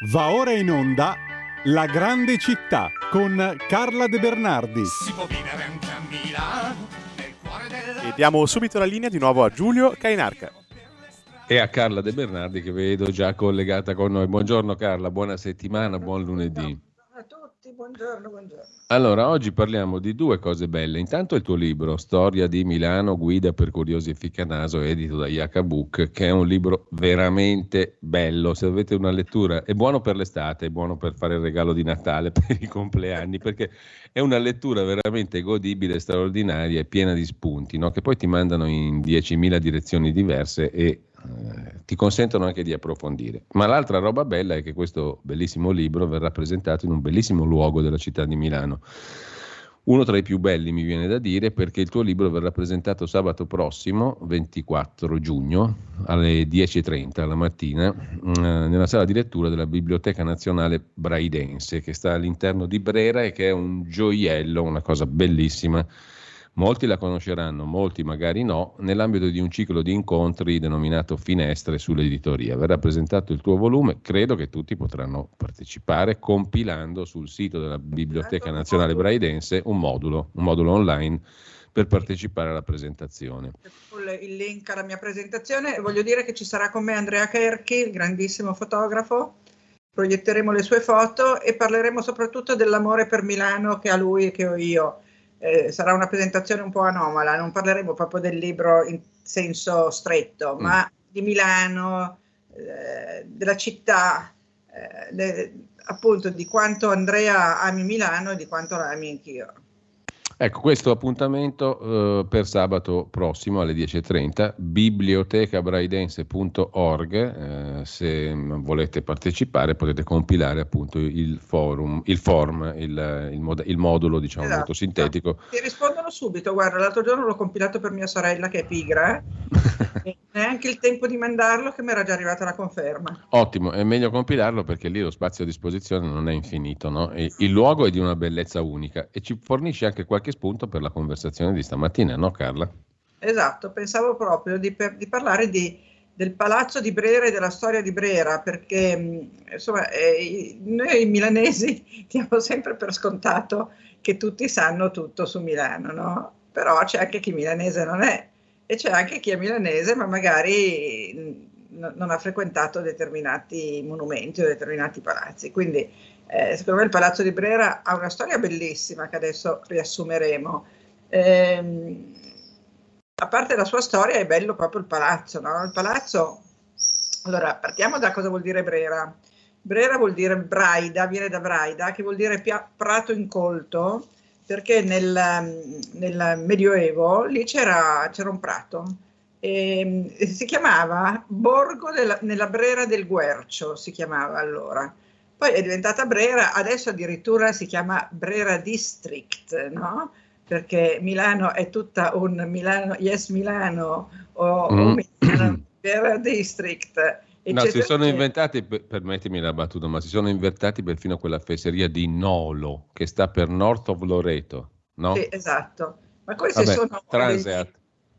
Va ora in onda La grande città con Carla De Bernardi. Si può vivere anche a Milano, nel cuore della... E diamo subito la linea di nuovo a Giulio Cainarca. E a Carla De Bernardi che vedo già collegata con noi. Buongiorno Carla, buona settimana, buon lunedì. Tutti, buongiorno, buongiorno. Allora, oggi parliamo di due cose belle. Intanto il tuo libro, Storia di Milano, guida per curiosi e ficcanaso, edito da Iaca Book, che è un libro veramente bello. Se avete una lettura, è buono per l'estate, è buono per fare il regalo di Natale, per i compleanni, perché è una lettura veramente godibile, straordinaria e piena di spunti, no? che poi ti mandano in 10.000 direzioni diverse e eh, ti consentono anche di approfondire. Ma l'altra roba bella è che questo bellissimo libro verrà presentato in un bellissimo luogo della città di Milano. Uno tra i più belli mi viene da dire perché il tuo libro verrà presentato sabato prossimo, 24 giugno, alle 10.30 la mattina, eh, nella sala di lettura della Biblioteca Nazionale Braidense, che sta all'interno di Brera e che è un gioiello, una cosa bellissima Molti la conosceranno, molti magari no, nell'ambito di un ciclo di incontri denominato Finestre sull'editoria. Verrà presentato il tuo volume, credo che tutti potranno partecipare compilando sul sito della Biblioteca Nazionale Braidense un modulo, un modulo online per partecipare alla presentazione. Il link alla mia presentazione, voglio dire che ci sarà con me Andrea Kerchi, il grandissimo fotografo, proietteremo le sue foto e parleremo soprattutto dell'amore per Milano che ha lui e che ho io eh, sarà una presentazione un po' anomala, non parleremo proprio del libro in senso stretto, mm. ma di Milano, eh, della città, eh, de, appunto di quanto Andrea ami Milano e di quanto la ami anch'io. Ecco, questo appuntamento eh, per sabato prossimo alle 10.30, bibliotecabraidense.org, eh, se volete partecipare potete compilare appunto il forum, il form, il, il, mod- il modulo diciamo esatto. molto sintetico. Ti rispondono subito, guarda, l'altro giorno l'ho compilato per mia sorella che è pigra, eh? neanche il tempo di mandarlo che mi era già arrivata la conferma. Ottimo, è meglio compilarlo perché lì lo spazio a disposizione non è infinito, no? il luogo è di una bellezza unica e ci fornisce anche qualche qualche spunto per la conversazione di stamattina, no Carla? Esatto, pensavo proprio di, per, di parlare di, del palazzo di Brera e della storia di Brera, perché insomma eh, noi milanesi diamo sempre per scontato che tutti sanno tutto su Milano, no? Però c'è anche chi milanese non è e c'è anche chi è milanese ma magari n- non ha frequentato determinati monumenti o determinati palazzi. Quindi eh, secondo me il Palazzo di Brera ha una storia bellissima che adesso riassumeremo. Eh, a parte la sua storia è bello proprio il palazzo, no? Il palazzo, allora partiamo da cosa vuol dire Brera. Brera vuol dire Braida, viene da Braida, che vuol dire pia- prato incolto, perché nel, nel Medioevo lì c'era, c'era un prato. E, si chiamava Borgo della, nella Brera del Guercio, si chiamava allora poi è diventata Brera, adesso addirittura si chiama Brera District, no? Perché Milano è tutta un Milano, yes Milano o, mm. o Milano, Brera District. No, si sono inventati, permettimi la battuta, ma si sono inventati perfino quella fesseria di Nolo, che sta per North of Loreto, no? Sì, esatto. Ma questi Vabbè, sono Transeat.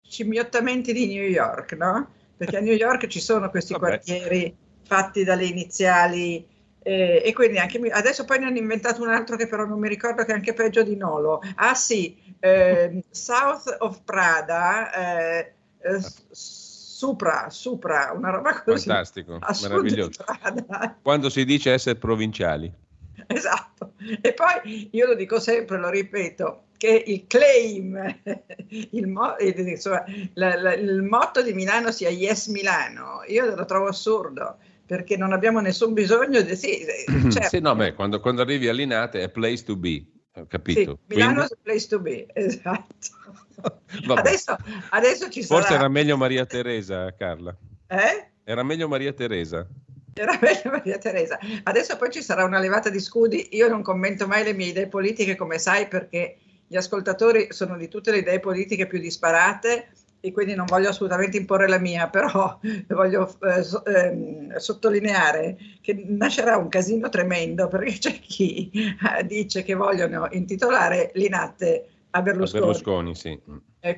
scimmiottamenti di New York, no? Perché a New York ci sono questi Vabbè. quartieri fatti dalle iniziali eh, e quindi anche adesso poi ne hanno inventato un altro che però non mi ricordo che è anche peggio di Nolo. Ah sì, eh, South of Prada, eh, eh Supra, Supra, una roba così. Fantastico, meraviglioso. Quando si dice essere provinciali. Esatto. E poi io lo dico sempre, lo ripeto, che il claim, il, mo- insomma, la, la, il motto di Milano sia Yes Milano, io lo trovo assurdo perché non abbiamo nessun bisogno di... Sì, certo. sì no, beh, quando, quando, arrivi a Linate è place to be, capito? Sì, Milano Quindi... è place to be, esatto. adesso, adesso, ci sarà... Forse era meglio Maria Teresa, Carla. Eh? Era meglio Maria Teresa. Era meglio Maria Teresa. Adesso poi ci sarà una levata di scudi. Io non commento mai le mie idee politiche, come sai, perché gli ascoltatori sono di tutte le idee politiche più disparate e quindi non voglio assolutamente imporre la mia, però voglio eh, so, eh, sottolineare che nascerà un casino tremendo perché c'è chi eh, dice che vogliono intitolare l'Inatte a Berlusconi. A Berlusconi sì.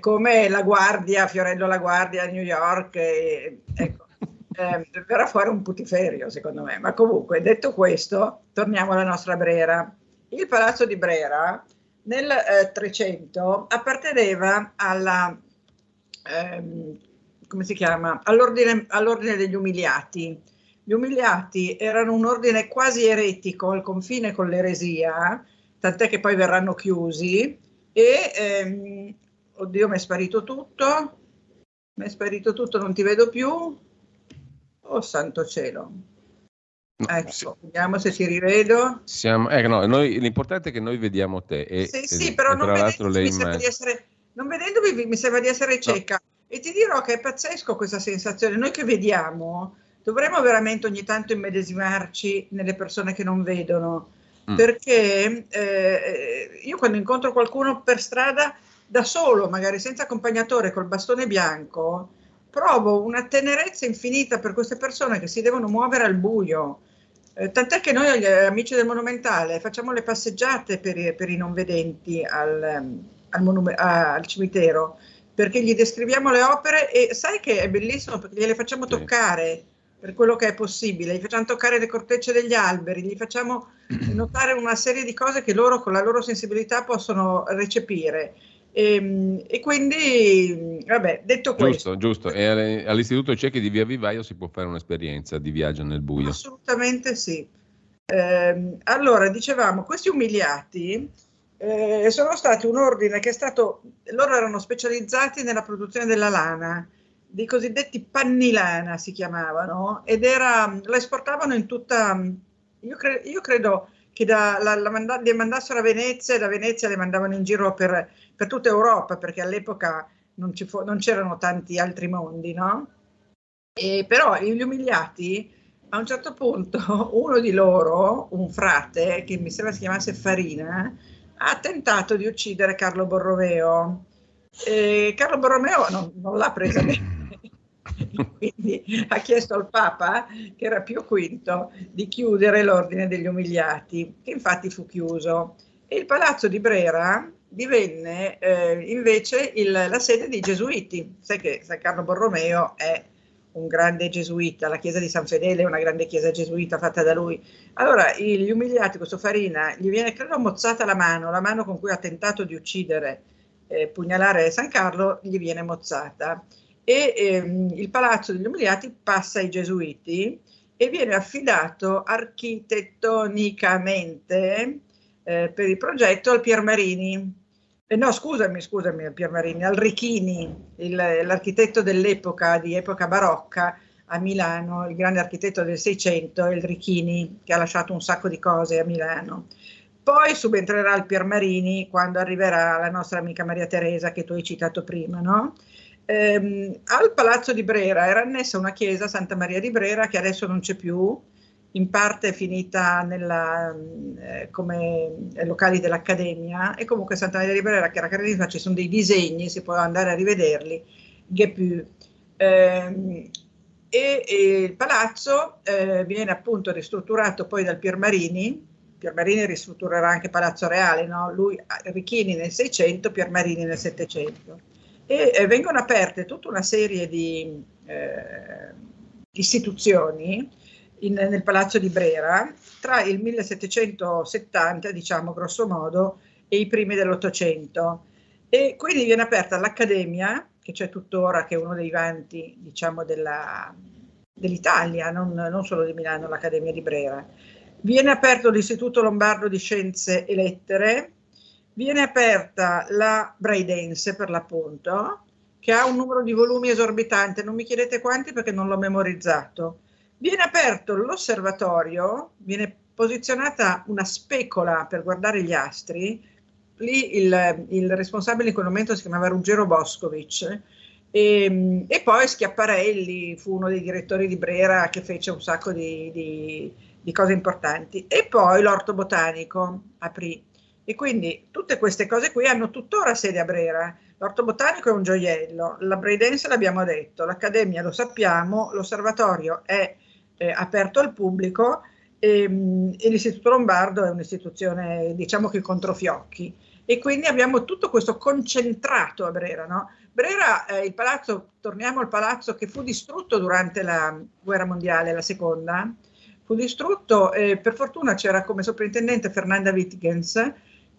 come La Guardia, Fiorello La Guardia a New York. Ecco. eh, verrà fuori un putiferio secondo me, ma comunque detto questo, torniamo alla nostra Brera. Il palazzo di Brera nel eh, 300 apparteneva alla, ehm, come si chiama, all'ordine, all'ordine degli umiliati. Gli umiliati erano un ordine quasi eretico al confine con l'eresia, tant'è che poi verranno chiusi e ehm, oddio mi è sparito tutto, mi è sparito tutto, non ti vedo più. Oh santo cielo. Ecco, sì. vediamo se ti rivedo. Siamo, eh, no, noi, l'importante è che noi vediamo te. E, sì, sì, e, però e non, vedendomi, mi sembra di essere, non vedendomi mi sembra di essere cieca. No. E ti dirò che è pazzesco questa sensazione. Noi che vediamo dovremmo veramente ogni tanto immedesimarci nelle persone che non vedono. Mm. Perché eh, io quando incontro qualcuno per strada da solo, magari senza accompagnatore, col bastone bianco, provo una tenerezza infinita per queste persone che si devono muovere al buio. Eh, tant'è che noi, gli amici del Monumentale, facciamo le passeggiate per i, per i non vedenti al, al, monum- al, cimitero, perché gli descriviamo le opere e sai che è bellissimo perché gliele facciamo toccare per quello che è possibile, gli facciamo toccare le cortecce degli alberi, gli facciamo notare una serie di cose che loro con la loro sensibilità possono recepire. E, ehm, e, quindi, vabbè, detto questo. Giusto, giusto. E all'Istituto Ciechi di Via Vivaio si può fare un'esperienza di viaggio nel buio. Assolutamente sì. Eh, allora, dicevamo, questi umiliati eh, sono stati un ordine che è stato, loro erano specializzati nella produzione della lana, dei cosiddetti pannilana si chiamavano, ed era, la esportavano in tutta, io, cre, io credo che da, la, la manda, le mandassero a Venezia e da Venezia le mandavano in giro per per tutta Europa, perché all'epoca non, fu, non c'erano tanti altri mondi, no? E però gli umiliati, a un certo punto, uno di loro, un frate, che mi sembra si chiamasse Farina, ha tentato di uccidere Carlo Borromeo. E Carlo Borromeo non, non l'ha presa bene. Quindi ha chiesto al Papa, che era Pio V, di chiudere l'ordine degli umiliati, che infatti fu chiuso. E il palazzo di Brera divenne eh, invece il, la sede dei Gesuiti. Sai che San Carlo Borromeo è un grande gesuita, la chiesa di San Fedele è una grande chiesa gesuita fatta da lui. Allora, gli umiliati, questo Farina, gli viene credo mozzata la mano, la mano con cui ha tentato di uccidere, eh, pugnalare San Carlo, gli viene mozzata. E ehm, il palazzo degli umiliati passa ai gesuiti e viene affidato architettonicamente eh, per il progetto al Pier Marini, eh, no, scusami, scusami Piermarini, al Richini, il, l'architetto dell'epoca, di epoca barocca a Milano, il grande architetto del Seicento, il Richini, che ha lasciato un sacco di cose a Milano. Poi subentrerà il Piermarini quando arriverà la nostra amica Maria Teresa, che tu hai citato prima, no? Ehm, al Palazzo di Brera era annessa una chiesa, Santa Maria di Brera, che adesso non c'è più, in parte finita nella, eh, come locali dell'Accademia e comunque Santa Maria di Brera che era caratterizzata, ci sono dei disegni, si può andare a rivederli, Gepu. Eh, e, e, il palazzo eh, viene appunto ristrutturato poi dal Piermarini, Piermarini ristrutturerà anche Palazzo Reale, no? lui Richini nel 600, Piermarini nel 700 e vengono aperte tutta una serie di eh, istituzioni in, nel palazzo di Brera tra il 1770, diciamo grosso modo, e i primi dell'Ottocento. E quindi viene aperta l'Accademia, che c'è tuttora, che è uno dei vanti, diciamo, della, dell'Italia, non, non solo di Milano, l'Accademia di Brera. Viene aperto l'Istituto Lombardo di Scienze e Lettere, viene aperta la Braidense per l'appunto, che ha un numero di volumi esorbitante, non mi chiedete quanti perché non l'ho memorizzato. Viene aperto l'osservatorio, viene posizionata una specola per guardare gli astri, lì il, il responsabile in quel momento si chiamava Ruggero Boscovic e, e, poi Schiaparelli fu uno dei direttori di Brera che fece un sacco di, di, di cose importanti. E poi l'orto botanico aprì. E quindi tutte queste cose qui hanno tuttora sede a Brera. L'orto botanico è un gioiello, la Braidense l'abbiamo detto, l'Accademia lo sappiamo, l'osservatorio è eh, aperto al pubblico e, ehm, e, l'Istituto Lombardo è un'istituzione, diciamo che controfiocchi. E quindi abbiamo tutto questo concentrato a Brera, no? Brera, eh, il palazzo, torniamo al palazzo che fu distrutto durante la guerra mondiale, la seconda, fu distrutto, eh, per fortuna c'era come soprintendente Fernanda Wittgens,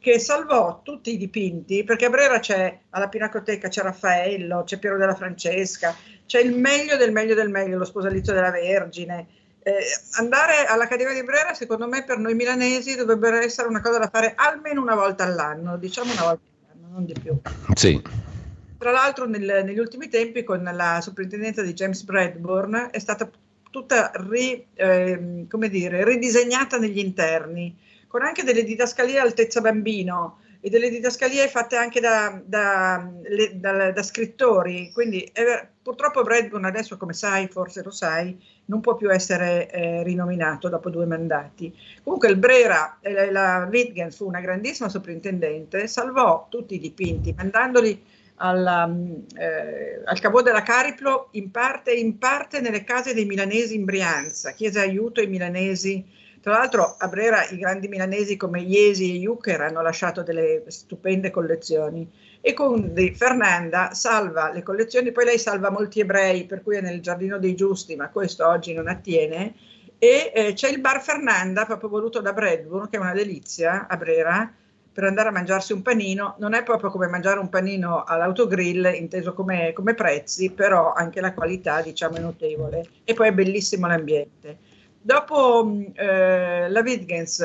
che salvò tutti i dipinti, perché a Brera c'è alla Pinacoteca c'è Raffaello, c'è Piero della Francesca, c'è il meglio del meglio del meglio, lo sposalizio della Vergine. Eh, andare all'Accademia di Brera, secondo me, per noi milanesi dovrebbe essere una cosa da fare almeno una volta all'anno, diciamo una volta all'anno, non di più. Sì. Tra l'altro, nel, negli ultimi tempi, con la soprintendenza di James Bradburn, è stata tutta ri, eh, come dire, ridisegnata negli interni con anche delle didascalie altezza bambino e delle didascalie fatte anche da, da, da, da scrittori. Quindi eh, purtroppo Bradburn adesso, come sai, forse lo sai, non può più essere eh, rinominato dopo due mandati. Comunque il Brera, eh, la Wittgens fu una grandissima soprintendente, salvò tutti i dipinti mandandoli alla, eh, al Cavo della Cariplo in parte, in parte nelle case dei milanesi in Brianza, chiese aiuto ai milanesi tra l'altro a Brera i grandi milanesi come Iesi e Jucker hanno lasciato delle stupende collezioni. E con Fernanda salva le collezioni, poi lei salva molti ebrei, per cui è nel Giardino dei Giusti, ma questo oggi non attiene, e eh, c'è il bar Fernanda, proprio voluto da Bradburn, che è una delizia a Brera, per andare a mangiarsi un panino, non è proprio come mangiare un panino all'autogrill, inteso come, come prezzi, però anche la qualità diciamo è notevole. E poi è bellissimo l'ambiente. Dopo mm, eh, la Wittgens,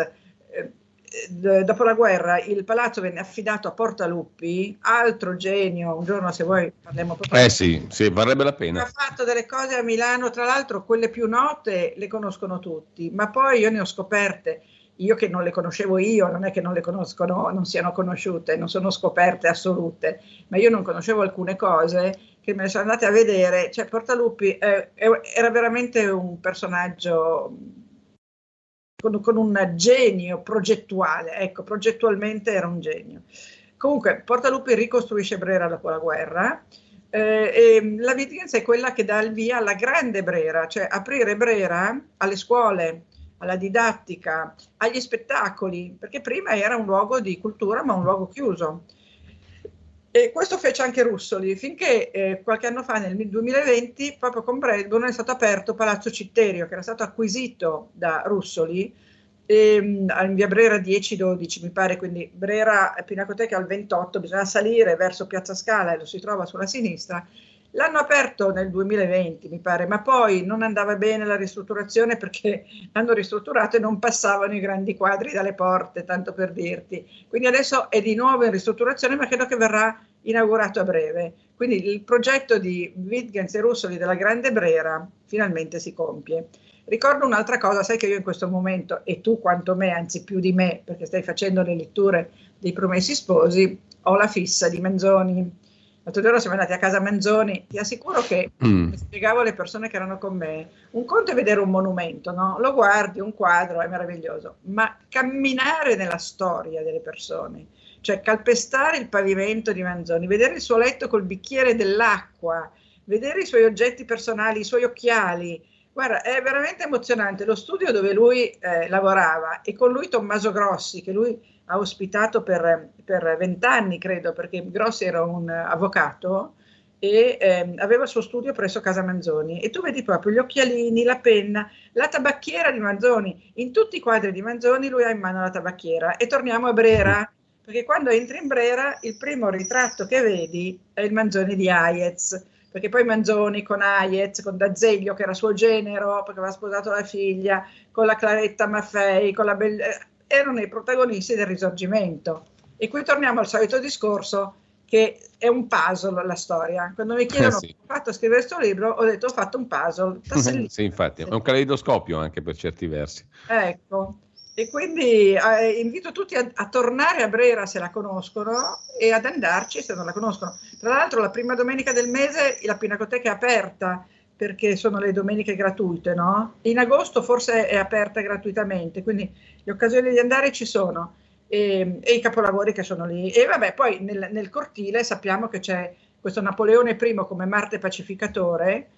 eh, dopo la guerra, il palazzo venne affidato a Portaluppi, altro genio, un giorno se vuoi parliamo proprio. Eh sì, sì, varrebbe la pena. Ha fatto delle cose a Milano, tra l'altro quelle più note le conoscono tutti, ma poi io ne ho scoperte io che non le conoscevo io, non è che non le conoscono, non siano conosciute, non sono scoperte assolute, ma io non conoscevo alcune cose che me ne sono andate a vedere, cioè Portaluppi eh, era veramente un personaggio con, con, un genio progettuale, ecco, progettualmente era un genio. Comunque, Portaluppi ricostruisce Brera dopo la guerra. Eh, e la Wittgens è quella che dà il via alla grande Brera, cioè aprire Brera alle scuole, alla didattica, agli spettacoli, perché prima era un luogo di cultura ma un luogo chiuso. E questo fece anche Russoli, finché eh, qualche anno fa, nel 2020, proprio con Bradburn è stato aperto Palazzo Citterio, che era stato acquisito da Russoli ehm, in via Brera 10-12, mi pare, quindi Brera Pinacoteca al 28, bisogna salire verso Piazza Scala e lo si trova sulla sinistra. L'hanno aperto nel 2020, mi pare, ma poi non andava bene la ristrutturazione perché hanno ristrutturato e non passavano i grandi quadri dalle porte, tanto per dirti. Quindi adesso è di nuovo in ristrutturazione, ma credo che verrà inaugurato a breve. Quindi il progetto di Wittgens e Russoli della Grande Brera finalmente si compie. Ricordo un'altra cosa, sai che io in questo momento, e tu quanto me, anzi più di me, perché stai facendo le letture dei Promessi Sposi, ho la fissa di Menzoni L'altro giorno siamo andati a casa Manzoni, ti assicuro che, mm. spiegavo alle persone che erano con me, un conto è vedere un monumento, no? lo guardi, un quadro, è meraviglioso, ma camminare nella storia delle persone, cioè calpestare il pavimento di Manzoni, vedere il suo letto col bicchiere dell'acqua, vedere i suoi oggetti personali, i suoi occhiali, guarda, è veramente emozionante. Lo studio dove lui eh, lavorava e con lui Tommaso Grossi, che lui ha ospitato per vent'anni, credo, perché Grossi era un avvocato e eh, aveva il suo studio presso Casa Manzoni e tu vedi proprio gli occhialini, la penna, la tabacchiera di Manzoni. In tutti i quadri di Manzoni lui ha in mano la tabacchiera. E torniamo a Brera, perché quando entri in Brera il primo ritratto che vedi è il Manzoni di Hayez, perché poi Manzoni con Hayez, con D'Azeglio che era suo genero, perché aveva sposato la figlia, con la Claretta Maffei, con la Bell- erano i protagonisti del risorgimento. E qui torniamo al solito discorso che è un puzzle la storia. Quando mi chiedono eh sì. come ho fatto a scrivere questo libro, ho detto ho fatto un puzzle. sì, infatti, è un caleidoscopio anche per certi versi. Ecco, e quindi eh, invito tutti a, a, tornare a Brera se la conoscono e ad andarci se non la conoscono. Tra l'altro la prima domenica del mese la Pinacoteca è aperta perché sono le domeniche gratuite, no? In agosto forse è aperta gratuitamente, quindi le occasioni di andare ci sono e, e i capolavori che sono lì. E vabbè, poi nel, nel cortile sappiamo che c'è questo Napoleone I come Marte pacificatore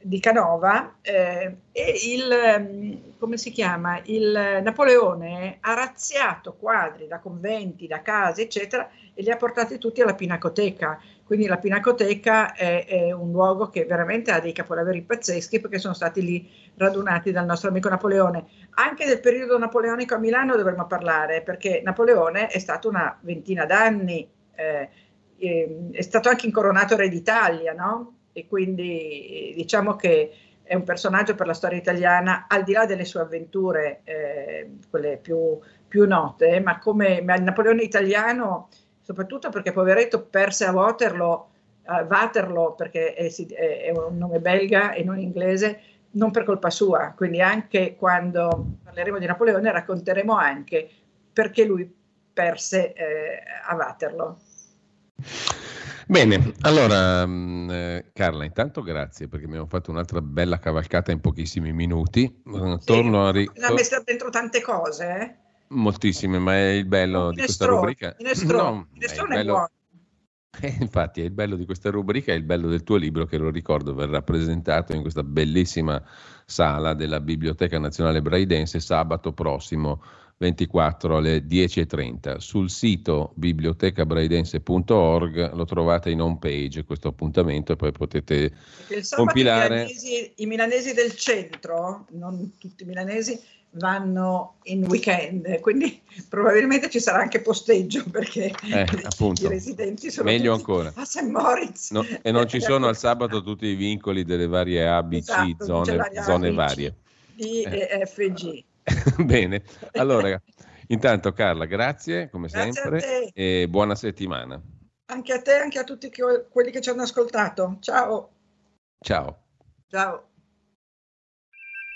di Canova eh, e il, mm, come si chiama, il Napoleone ha razziato quadri da conventi, da case, eccetera, e li ha portati tutti alla Pinacoteca. Quindi la Pinacoteca è, è un luogo che veramente ha dei capolavori pazzeschi perché sono stati lì radunati dal nostro amico Napoleone. Anche del periodo napoleonico a Milano dovremmo parlare perché Napoleone è stato una ventina d'anni, eh, eh, è stato anche incoronato re d'Italia, no? e quindi diciamo che è un personaggio per la storia italiana, al di là delle sue avventure, eh, quelle più, più, note, ma come ma Napoleone italiano, soprattutto perché poveretto perse a Waterloo, uh, Waterloo perché è, è, un nome belga e non inglese, non per colpa sua, quindi anche quando parleremo di Napoleone racconteremo anche perché lui perse eh, a Waterloo. Bene, allora mm, eh, Carla, intanto grazie perché abbiamo fatto un'altra bella cavalcata in pochissimi minuti. Mm, sì, torno a... Ri- ha messo dentro tante cose. Eh? Moltissime, ma è il bello di questa rubrica. Minestrone, no, minestrone è, è buono. Eh, infatti è il bello di questa rubrica, è il bello del tuo libro che lo ricordo verrà presentato in questa bellissima sala della Biblioteca Nazionale Braidense sabato prossimo 24 alle 10.30. Sul sito bibliotecabraidense.org lo trovate in home page questo appuntamento e poi potete compilare. I milanesi, I milanesi del centro, non tutti i milanesi, vanno in weekend, quindi probabilmente ci sarà anche posteggio perché eh, i residenti sono meglio ancora. a St. Moritz. No, e non ci sono al sabato tutti i vincoli delle varie ABC, esatto, zone, zone varie. D e F G. Bene, allora, intanto Carla, grazie come grazie sempre e buona settimana. Anche a te e anche a tutti quelli che ci hanno ascoltato. Ciao. Ciao. Ciao.